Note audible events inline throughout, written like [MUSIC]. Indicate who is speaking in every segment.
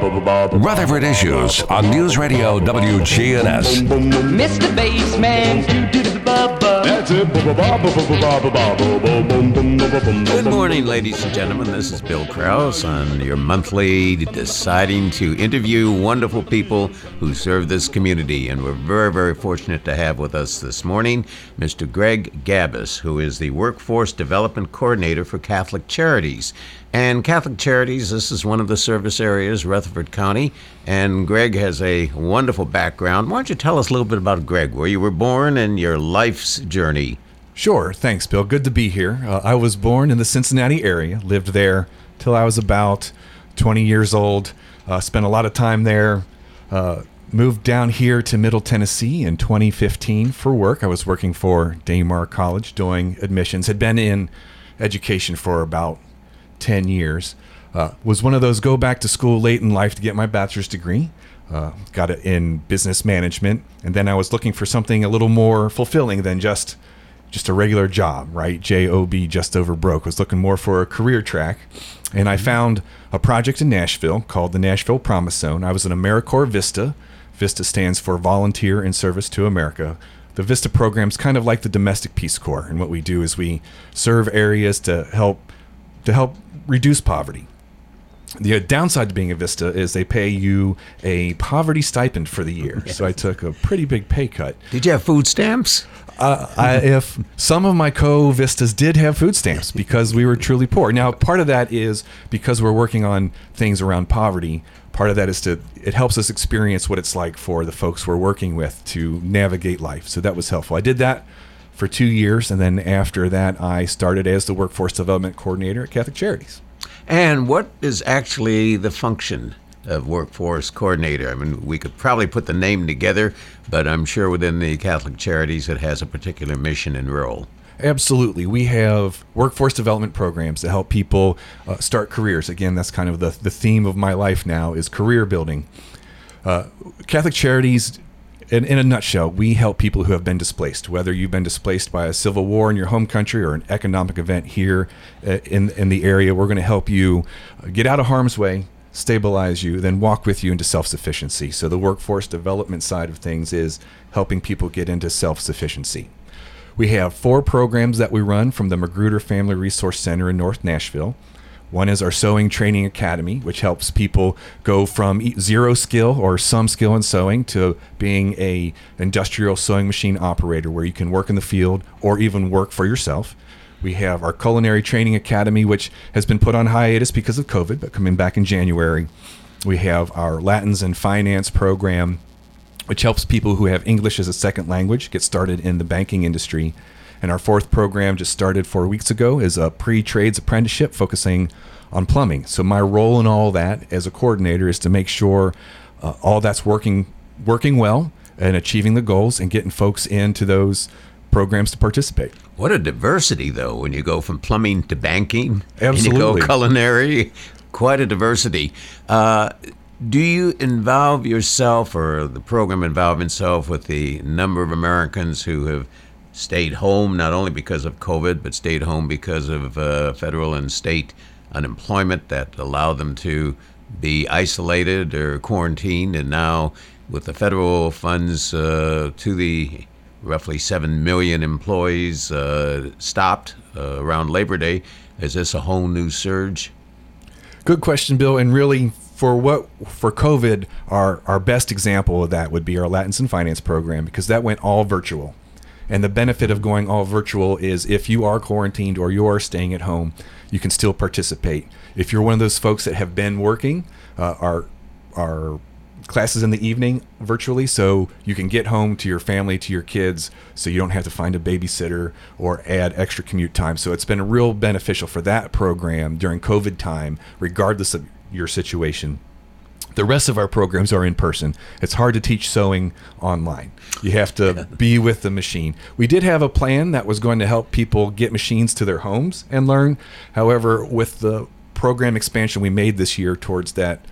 Speaker 1: Rutherford Issues on News Radio WGNS.
Speaker 2: Mr. Bassman.
Speaker 3: That's it.
Speaker 4: Good morning, ladies and gentlemen. This is Bill Krause on your monthly deciding to interview wonderful people who serve this community. And we're very, very fortunate to have with us this morning Mr. Greg Gabus, who is the Workforce Development Coordinator for Catholic Charities. And Catholic Charities, this is one of the service areas, Rutherford County. And Greg has a wonderful background. Why don't you tell us a little bit about Greg, where you were born and your life's journey?
Speaker 5: Sure. Thanks, Bill. Good to be here. Uh, I was born in the Cincinnati area, lived there till I was about 20 years old, uh, spent a lot of time there. Uh, moved down here to Middle Tennessee in 2015 for work. I was working for Daymar College doing admissions, had been in education for about 10 years. Uh, was one of those go back to school late in life to get my bachelor's degree. Uh, got it in business management, and then I was looking for something a little more fulfilling than just just a regular job, right? Job just over broke. Was looking more for a career track, and I found a project in Nashville called the Nashville Promise Zone. I was an AmeriCorps Vista. Vista stands for Volunteer in Service to America. The Vista program is kind of like the Domestic Peace Corps, and what we do is we serve areas to help to help reduce poverty. The downside to being a Vista is they pay you a poverty stipend for the year. [LAUGHS] So I took a pretty big pay cut.
Speaker 4: Did you have food stamps?
Speaker 5: Uh, I, if some of my co Vistas did have food stamps because we were truly poor. Now, part of that is because we're working on things around poverty. Part of that is to it helps us experience what it's like for the folks we're working with to navigate life. So that was helpful. I did that for two years, and then after that, I started as the workforce development coordinator at Catholic Charities.
Speaker 4: And what is actually the function of workforce coordinator? I mean, we could probably put the name together, but I'm sure within the Catholic Charities it has a particular mission and role.
Speaker 5: Absolutely. We have workforce development programs to help people uh, start careers. Again, that's kind of the, the theme of my life now is career building. Uh, Catholic Charities in, in a nutshell, we help people who have been displaced, whether you've been displaced by a civil war in your home country or an economic event here uh, in, in the area. We're going to help you get out of harm's way, stabilize you, then walk with you into self sufficiency. So, the workforce development side of things is helping people get into self sufficiency. We have four programs that we run from the Magruder Family Resource Center in North Nashville. One is our Sewing Training Academy, which helps people go from zero skill or some skill in sewing to being a industrial sewing machine operator, where you can work in the field or even work for yourself. We have our Culinary Training Academy, which has been put on hiatus because of COVID, but coming back in January. We have our Latins and Finance program, which helps people who have English as a second language get started in the banking industry. And our fourth program just started four weeks ago is a pre-trades apprenticeship focusing on plumbing. So my role in all that as a coordinator is to make sure uh, all that's working working well and achieving the goals and getting folks into those programs to participate.
Speaker 4: What a diversity, though, when you go from plumbing to banking and you go culinary. Quite a diversity. Uh, do you involve yourself or the program involve itself with the number of Americans who have stayed home, not only because of COVID, but stayed home because of uh, federal and state unemployment that allowed them to be isolated or quarantined, and now with the federal funds uh, to the roughly 7 million employees uh, stopped uh, around Labor Day, is this a whole new surge?
Speaker 5: Good question, Bill. And really, for what for COVID, our our best example of that would be our Latins and Finance program because that went all virtual. And the benefit of going all virtual is if you are quarantined or you are staying at home, you can still participate. If you're one of those folks that have been working, uh, our our classes in the evening virtually so you can get home to your family to your kids so you don't have to find a babysitter or add extra commute time so it's been real beneficial for that program during covid time regardless of your situation the rest of our programs are in person. It's hard to teach sewing online. You have to [LAUGHS] be with the machine. We did have a plan that was going to help people get machines to their homes and learn. However, with the program expansion we made this year towards that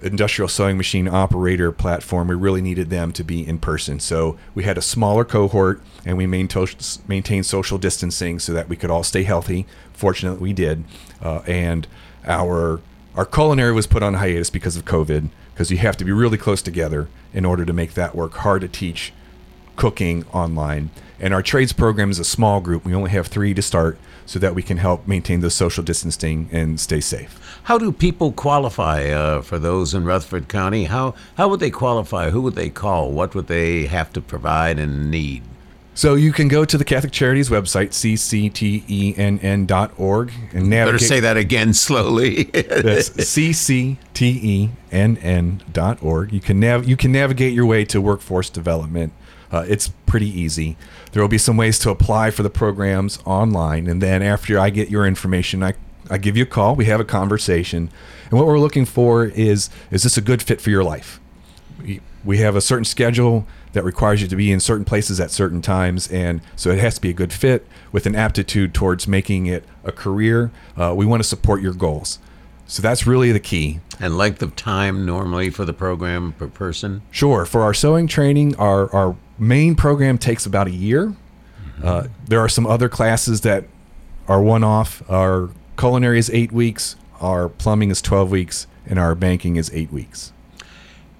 Speaker 5: industrial sewing machine operator platform, we really needed them to be in person. So we had a smaller cohort and we maintained social distancing so that we could all stay healthy. Fortunately, we did. Uh, and our our culinary was put on hiatus because of COVID, because you have to be really close together in order to make that work. Hard to teach cooking online. And our trades program is a small group. We only have three to start so that we can help maintain the social distancing and stay safe.
Speaker 4: How do people qualify uh, for those in Rutherford County? How how would they qualify? Who would they call? What would they have to provide and need?
Speaker 5: So you can go to the Catholic Charities website, E cctenn.org, and navigate.
Speaker 4: Better say that again slowly.
Speaker 5: That's [LAUGHS] cctenn.org. You can nav- you can navigate your way to workforce development. Uh, it's pretty easy. There will be some ways to apply for the programs online, and then after I get your information, I I give you a call. We have a conversation, and what we're looking for is is this a good fit for your life? We, we have a certain schedule that requires you to be in certain places at certain times, and so it has to be a good fit with an aptitude towards making it a career. Uh, we want to support your goals, so that's really the key.
Speaker 4: and length of time normally for the program per person?
Speaker 5: Sure. For our sewing training, our, our main program takes about a year. Uh, there are some other classes that are one off. Our culinary is eight weeks, our plumbing is 12 weeks, and our banking is eight weeks.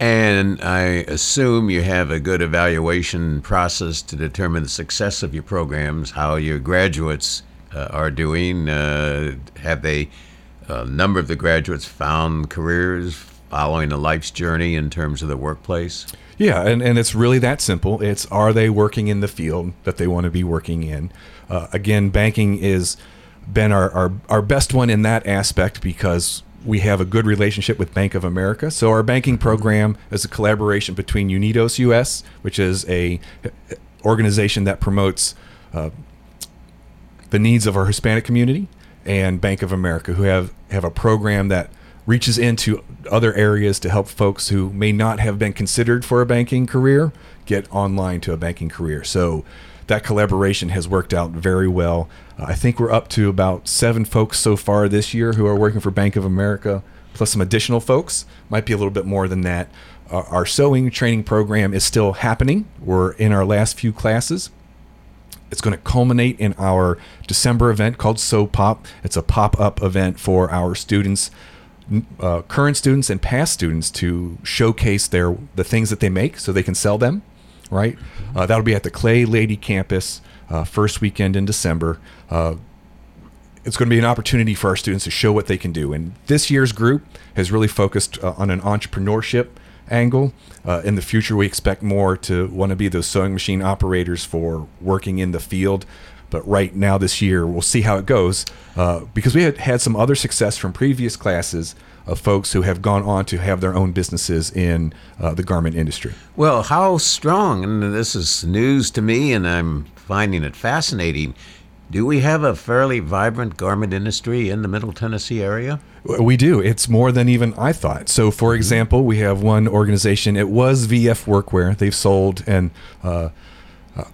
Speaker 4: And I assume you have a good evaluation process to determine the success of your programs, how your graduates uh, are doing. Uh, have they, a number of the graduates found careers following a life's journey in terms of the workplace?
Speaker 5: Yeah, and, and it's really that simple. It's are they working in the field that they want to be working in? Uh, again, banking is been our, our, our best one in that aspect because we have a good relationship with Bank of America. So our banking program is a collaboration between Unidos US, which is a uh, organization that promotes uh, the needs of our Hispanic community, and Bank of America, who have, have a program that reaches into other areas to help folks who may not have been considered for a banking career get online to a banking career. So that collaboration has worked out very well. Uh, I think we're up to about seven folks so far this year who are working for Bank of America, plus some additional folks. Might be a little bit more than that. Uh, our sewing training program is still happening. We're in our last few classes. It's going to culminate in our December event called Sew Pop. It's a pop up event for our students, uh, current students and past students, to showcase their the things that they make so they can sell them. Right? Uh, that'll be at the Clay Lady campus uh, first weekend in December. Uh, it's going to be an opportunity for our students to show what they can do. And this year's group has really focused uh, on an entrepreneurship angle. Uh, in the future, we expect more to want to be those sewing machine operators for working in the field. But right now, this year, we'll see how it goes uh, because we had had some other success from previous classes of folks who have gone on to have their own businesses in uh, the garment industry.
Speaker 4: Well, how strong, and this is news to me, and I'm finding it fascinating. Do we have a fairly vibrant garment industry in the Middle Tennessee area?
Speaker 5: We do. It's more than even I thought. So, for example, we have one organization. It was VF Workwear. They've sold, and uh,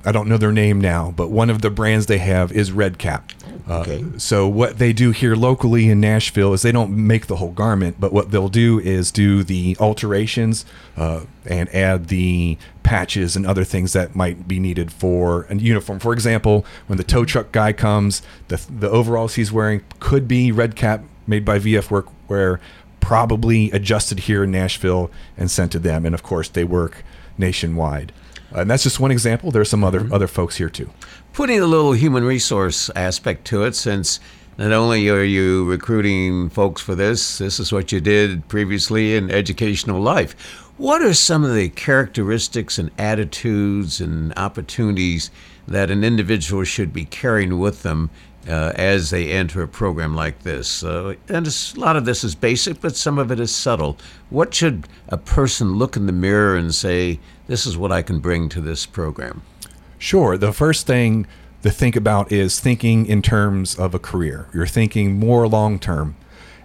Speaker 5: I don't know their name now, but one of the brands they have is Red Kap.
Speaker 4: Okay.
Speaker 5: Uh, so what they do here locally in Nashville is they don't make the whole garment, but what they'll do is do the alterations uh, and add the patches and other things that might be needed for a uniform. For example, when the tow truck guy comes, the the overalls he's wearing could be Red Kap made by VF Workwear, probably adjusted here in Nashville and sent to them. And of course, they work nationwide. And that's just one example. There are some other other folks here too.
Speaker 4: Putting a little human resource aspect to it, since not only are you recruiting folks for this, this is what you did previously in educational life. What are some of the characteristics and attitudes and opportunities that an individual should be carrying with them uh, as they enter a program like this? Uh, and a lot of this is basic, but some of it is subtle. What should a person look in the mirror and say, this is what I can bring to this program?
Speaker 5: Sure. The first thing to think about is thinking in terms of a career. You're thinking more long term.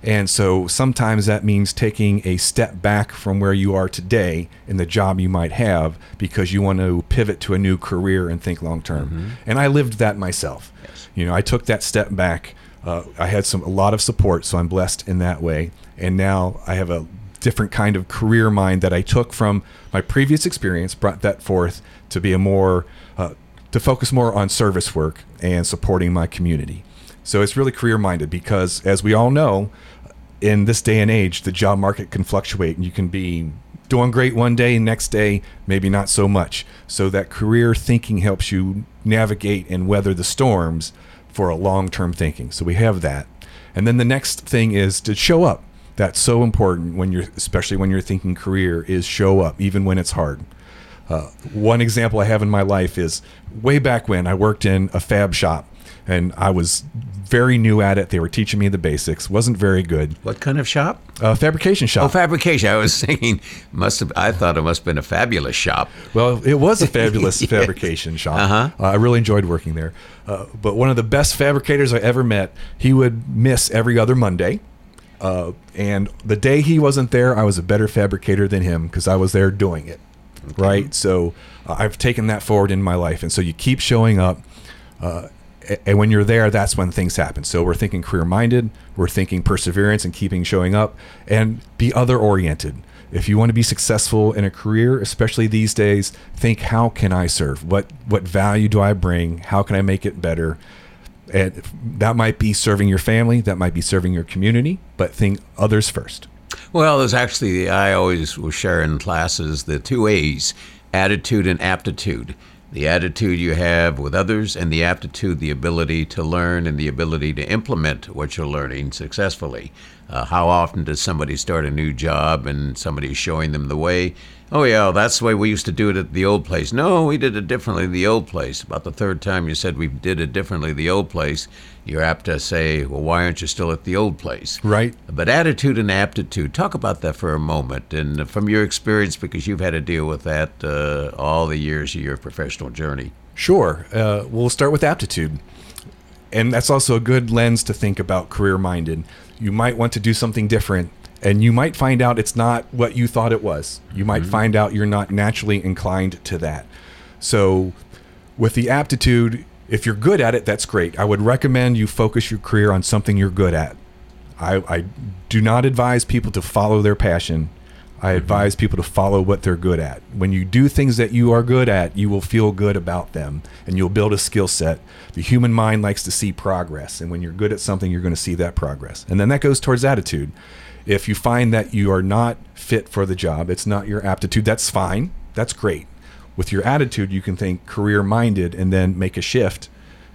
Speaker 5: And so sometimes that means taking a step back from where you are today in the job you might have because you want to pivot to a new career and think long term. And I lived that myself. You know, I took that step back. Uh, I had some a lot of support, so I'm blessed in that way. And now I have a different kind of career mind that I took from my previous experience, brought that forth to be a more uh, to focus more on service work and supporting my community. So it's really career minded because, as we all know, in this day and age, the job market can fluctuate and you can be doing great one day and next day, maybe not so much. So that career thinking helps you navigate and weather the storms for a long term thinking. So we have that. And then the next thing is to show up. That's so important when you're, especially when you're thinking career, is show up, even when it's hard. Uh, one example I have in my life is way back when I worked in a fab shop and I was very new at it. They were teaching me the basics. wasn't very good.
Speaker 4: What kind of shop?
Speaker 5: A fabrication shop.
Speaker 4: Oh, fabrication. I was [LAUGHS] thinking, must have. I thought it must have been a fabulous shop.
Speaker 5: Well, it was a [LAUGHS] fabulous fabrication shop.
Speaker 4: Uh-huh.
Speaker 5: Uh, I really enjoyed working there. Uh, but one of the best fabricators I ever met, he would miss every other Monday. Uh, and the day he wasn't there, I was a better fabricator than him because I was there doing it. Right. So uh, I've taken that forward in my life. And so you keep showing up. Uh, and when you're there, that's when things happen. So we're thinking career minded, we're thinking perseverance and keeping showing up, and be other oriented. If you want to be successful in a career, especially these days, think how can I serve? What what value do I bring? How can I make it better? And that might be serving your family, that might be serving your community, but think others first.
Speaker 4: Well, there's actually, I always will share in classes the two A's attitude and aptitude. The attitude you have with others, and the aptitude, the ability to learn and the ability to implement what you're learning successfully. Uh, how often does somebody start a new job and somebody's showing them the way? Oh, yeah, that's the way we used to do it at the old place. No, we did it differently the old place. About the third time you said we did it differently the old place, you're apt to say, well, why aren't you still at the old place?
Speaker 5: Right.
Speaker 4: But attitude and aptitude, talk about that for a moment. And from your experience, because you've had to deal with that uh, all the years of your professional journey.
Speaker 5: Sure. Uh, we'll start with aptitude. And that's also a good lens to think about career minded. You might want to do something different, and you might find out it's not what you thought it was. You might mm-hmm. find out you're not naturally inclined to that. So, with the aptitude, if you're good at it, that's great. I would recommend you focus your career on something you're good at. I, I do not advise people to follow their passion. I advise people to follow what they're good at. When you do things that you are good at, you will feel good about them and you'll build a skill set. The human mind likes to see progress. And when you're good at something, you're going to see that progress. And then that goes towards attitude. If you find that you are not fit for the job, it's not your aptitude, that's fine. That's great. With your attitude, you can think career minded and then make a shift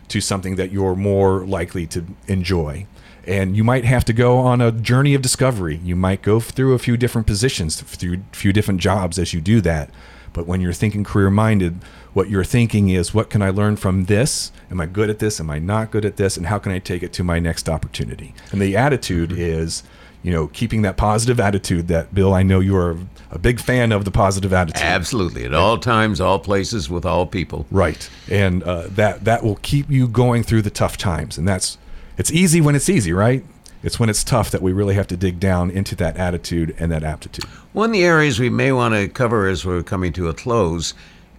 Speaker 5: to something that you're more likely to enjoy. And you might have to go on a journey of discovery. You might go through a few different positions, through a few different jobs as you do that. But when you're thinking career minded, what you're thinking is what can I learn from this? Am I good at this? Am I not good at this? And how can I take it to my next opportunity? And the attitude is, you know, keeping that positive attitude that, Bill, I know you are a big fan of the positive attitude.
Speaker 4: Absolutely. At all times, all places, with all people.
Speaker 5: Right, and uh, that that will keep you going through the tough times, and that's it's easy when it's easy, right? It's when it's tough that we really have to dig down into that attitude and that aptitude.
Speaker 4: One of the areas we may want to cover as we're coming to a close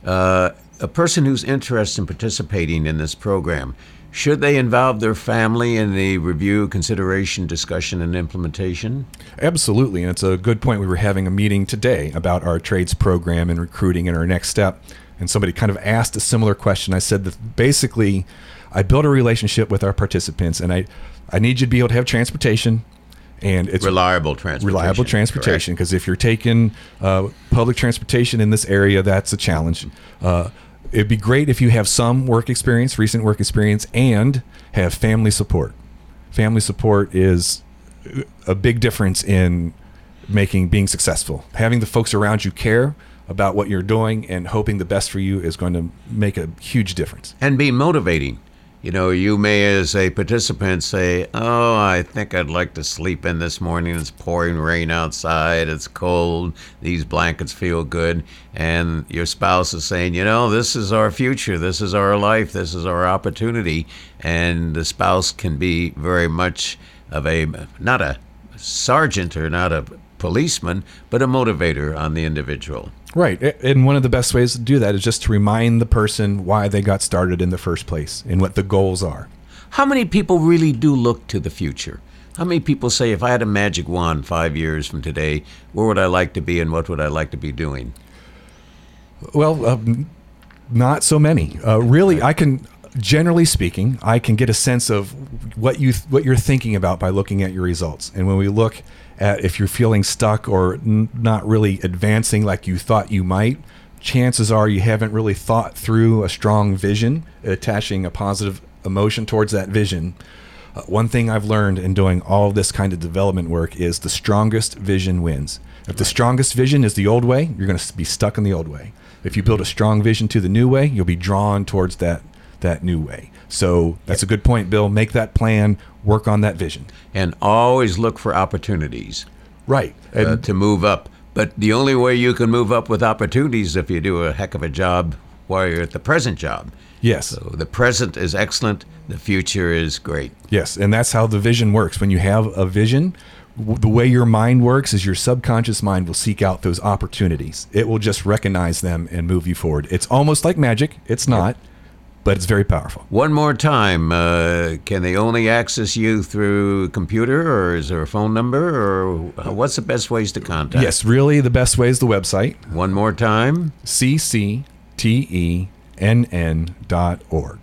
Speaker 4: uh, a person who's interested in participating in this program, should they involve their family in the review, consideration, discussion, and implementation?
Speaker 5: Absolutely, and it's a good point. We were having a meeting today about our trades program and recruiting and our next step, and somebody kind of asked a similar question. I said that basically, I built a relationship with our participants, and I, I need you to be able to have transportation, and it's
Speaker 4: Reliable transportation.
Speaker 5: reliable transportation because if you're taking uh, public transportation in this area that's a challenge uh, it'd be great if you have some work experience recent work experience and have family support family support is a big difference in making being successful having the folks around you care about what you're doing and hoping the best for you is going to make a huge difference
Speaker 4: and be motivating. You know, you may, as a participant, say, Oh, I think I'd like to sleep in this morning. It's pouring rain outside. It's cold. These blankets feel good. And your spouse is saying, You know, this is our future. This is our life. This is our opportunity. And the spouse can be very much of a, not a sergeant or not a policeman, but a motivator on the individual.
Speaker 5: Right. And one of the best ways to do that is just to remind the person why they got started in the first place and what the goals are.
Speaker 4: How many people really do look to the future? How many people say, if I had a magic wand five years from today, where would I like to be and what would I like to be doing?
Speaker 5: Well, um, not so many. Uh, really, I can. generally speaking, I can get a sense of what you what you're thinking about by looking at your results. And when we look at if you're feeling stuck or n- not really advancing like you thought you might, chances are you haven't really thought through a strong vision, attaching a positive emotion towards that vision. Uh, one thing I've learned in doing all this kind of development work is the strongest vision wins. If the strongest vision is the old way, you're going to be stuck in the old way. If you build a strong vision to the new way, you'll be drawn towards that that new way. So that's a good point, Bill. Make that plan, work on that vision.
Speaker 4: And always look for opportunities
Speaker 5: Right. And
Speaker 4: uh, to move up. But the only way you can move up with opportunities is if you do a heck of a job while you're at the present job.
Speaker 5: yes.
Speaker 4: So the present is excellent. The future is great.
Speaker 5: Yes, and that's how the vision works. When you have a vision, the way your mind works is your subconscious mind will seek out those opportunities. It will just recognize them and move you forward. It's almost like magic. It's not, but it's very powerful.
Speaker 4: One more time, uh, can they only access you through computer, or is there a phone number, or what's the best ways to contact?
Speaker 5: Yes, really, the best way is the website,
Speaker 4: One more time,
Speaker 5: cctenn dot org.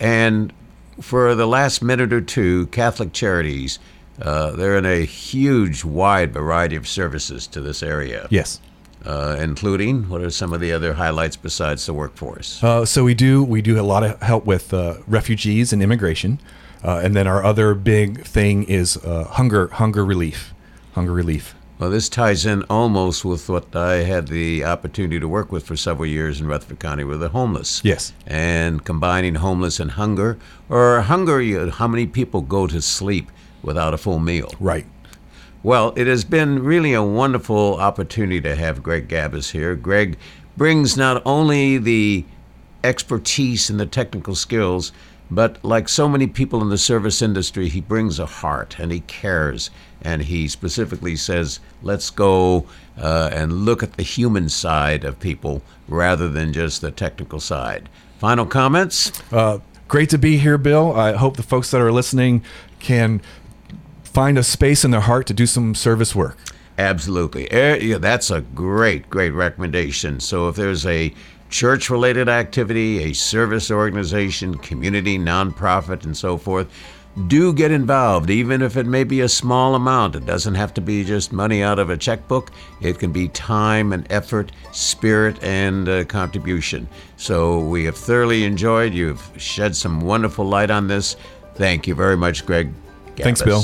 Speaker 4: and for the last minute or two, Catholic Charities. Uh, they're in a huge, wide variety of services to this area,
Speaker 5: Yes.
Speaker 4: Uh, including what are some of the other highlights besides the workforce?
Speaker 5: Uh, so we do we do a lot of help with uh, refugees and immigration, uh, and then our other big thing is uh, hunger hunger relief, hunger relief.
Speaker 4: Well, this ties in almost with what I had the opportunity to work with for several years in Rutherford County with the homeless.
Speaker 5: Yes.
Speaker 4: And combining homeless and hunger, or hunger, you- how many people go to sleep without a full meal?
Speaker 5: Right.
Speaker 4: Well, it has been really a wonderful opportunity to have Greg Gabbis here. Greg brings not only the expertise and the technical skills, but like so many people in the service industry, he brings a heart and he cares. And he specifically says, let's go uh, and look at the human side of people rather than just the technical side. Final comments?
Speaker 5: Uh, great to be here, Bill. I hope the folks that are listening can find a space in their heart to do some service work.
Speaker 4: Absolutely. Eh, yeah, that's a great, great recommendation. So if there's a church related activity, a service organization, community, nonprofit, and so forth, do get involved, even if it may be a small amount. It doesn't have to be just money out of a checkbook, it can be time and effort, spirit, and uh, contribution. So we have thoroughly enjoyed. You've shed some wonderful light on this. Thank you very much, Greg.
Speaker 5: Thanks, Bill.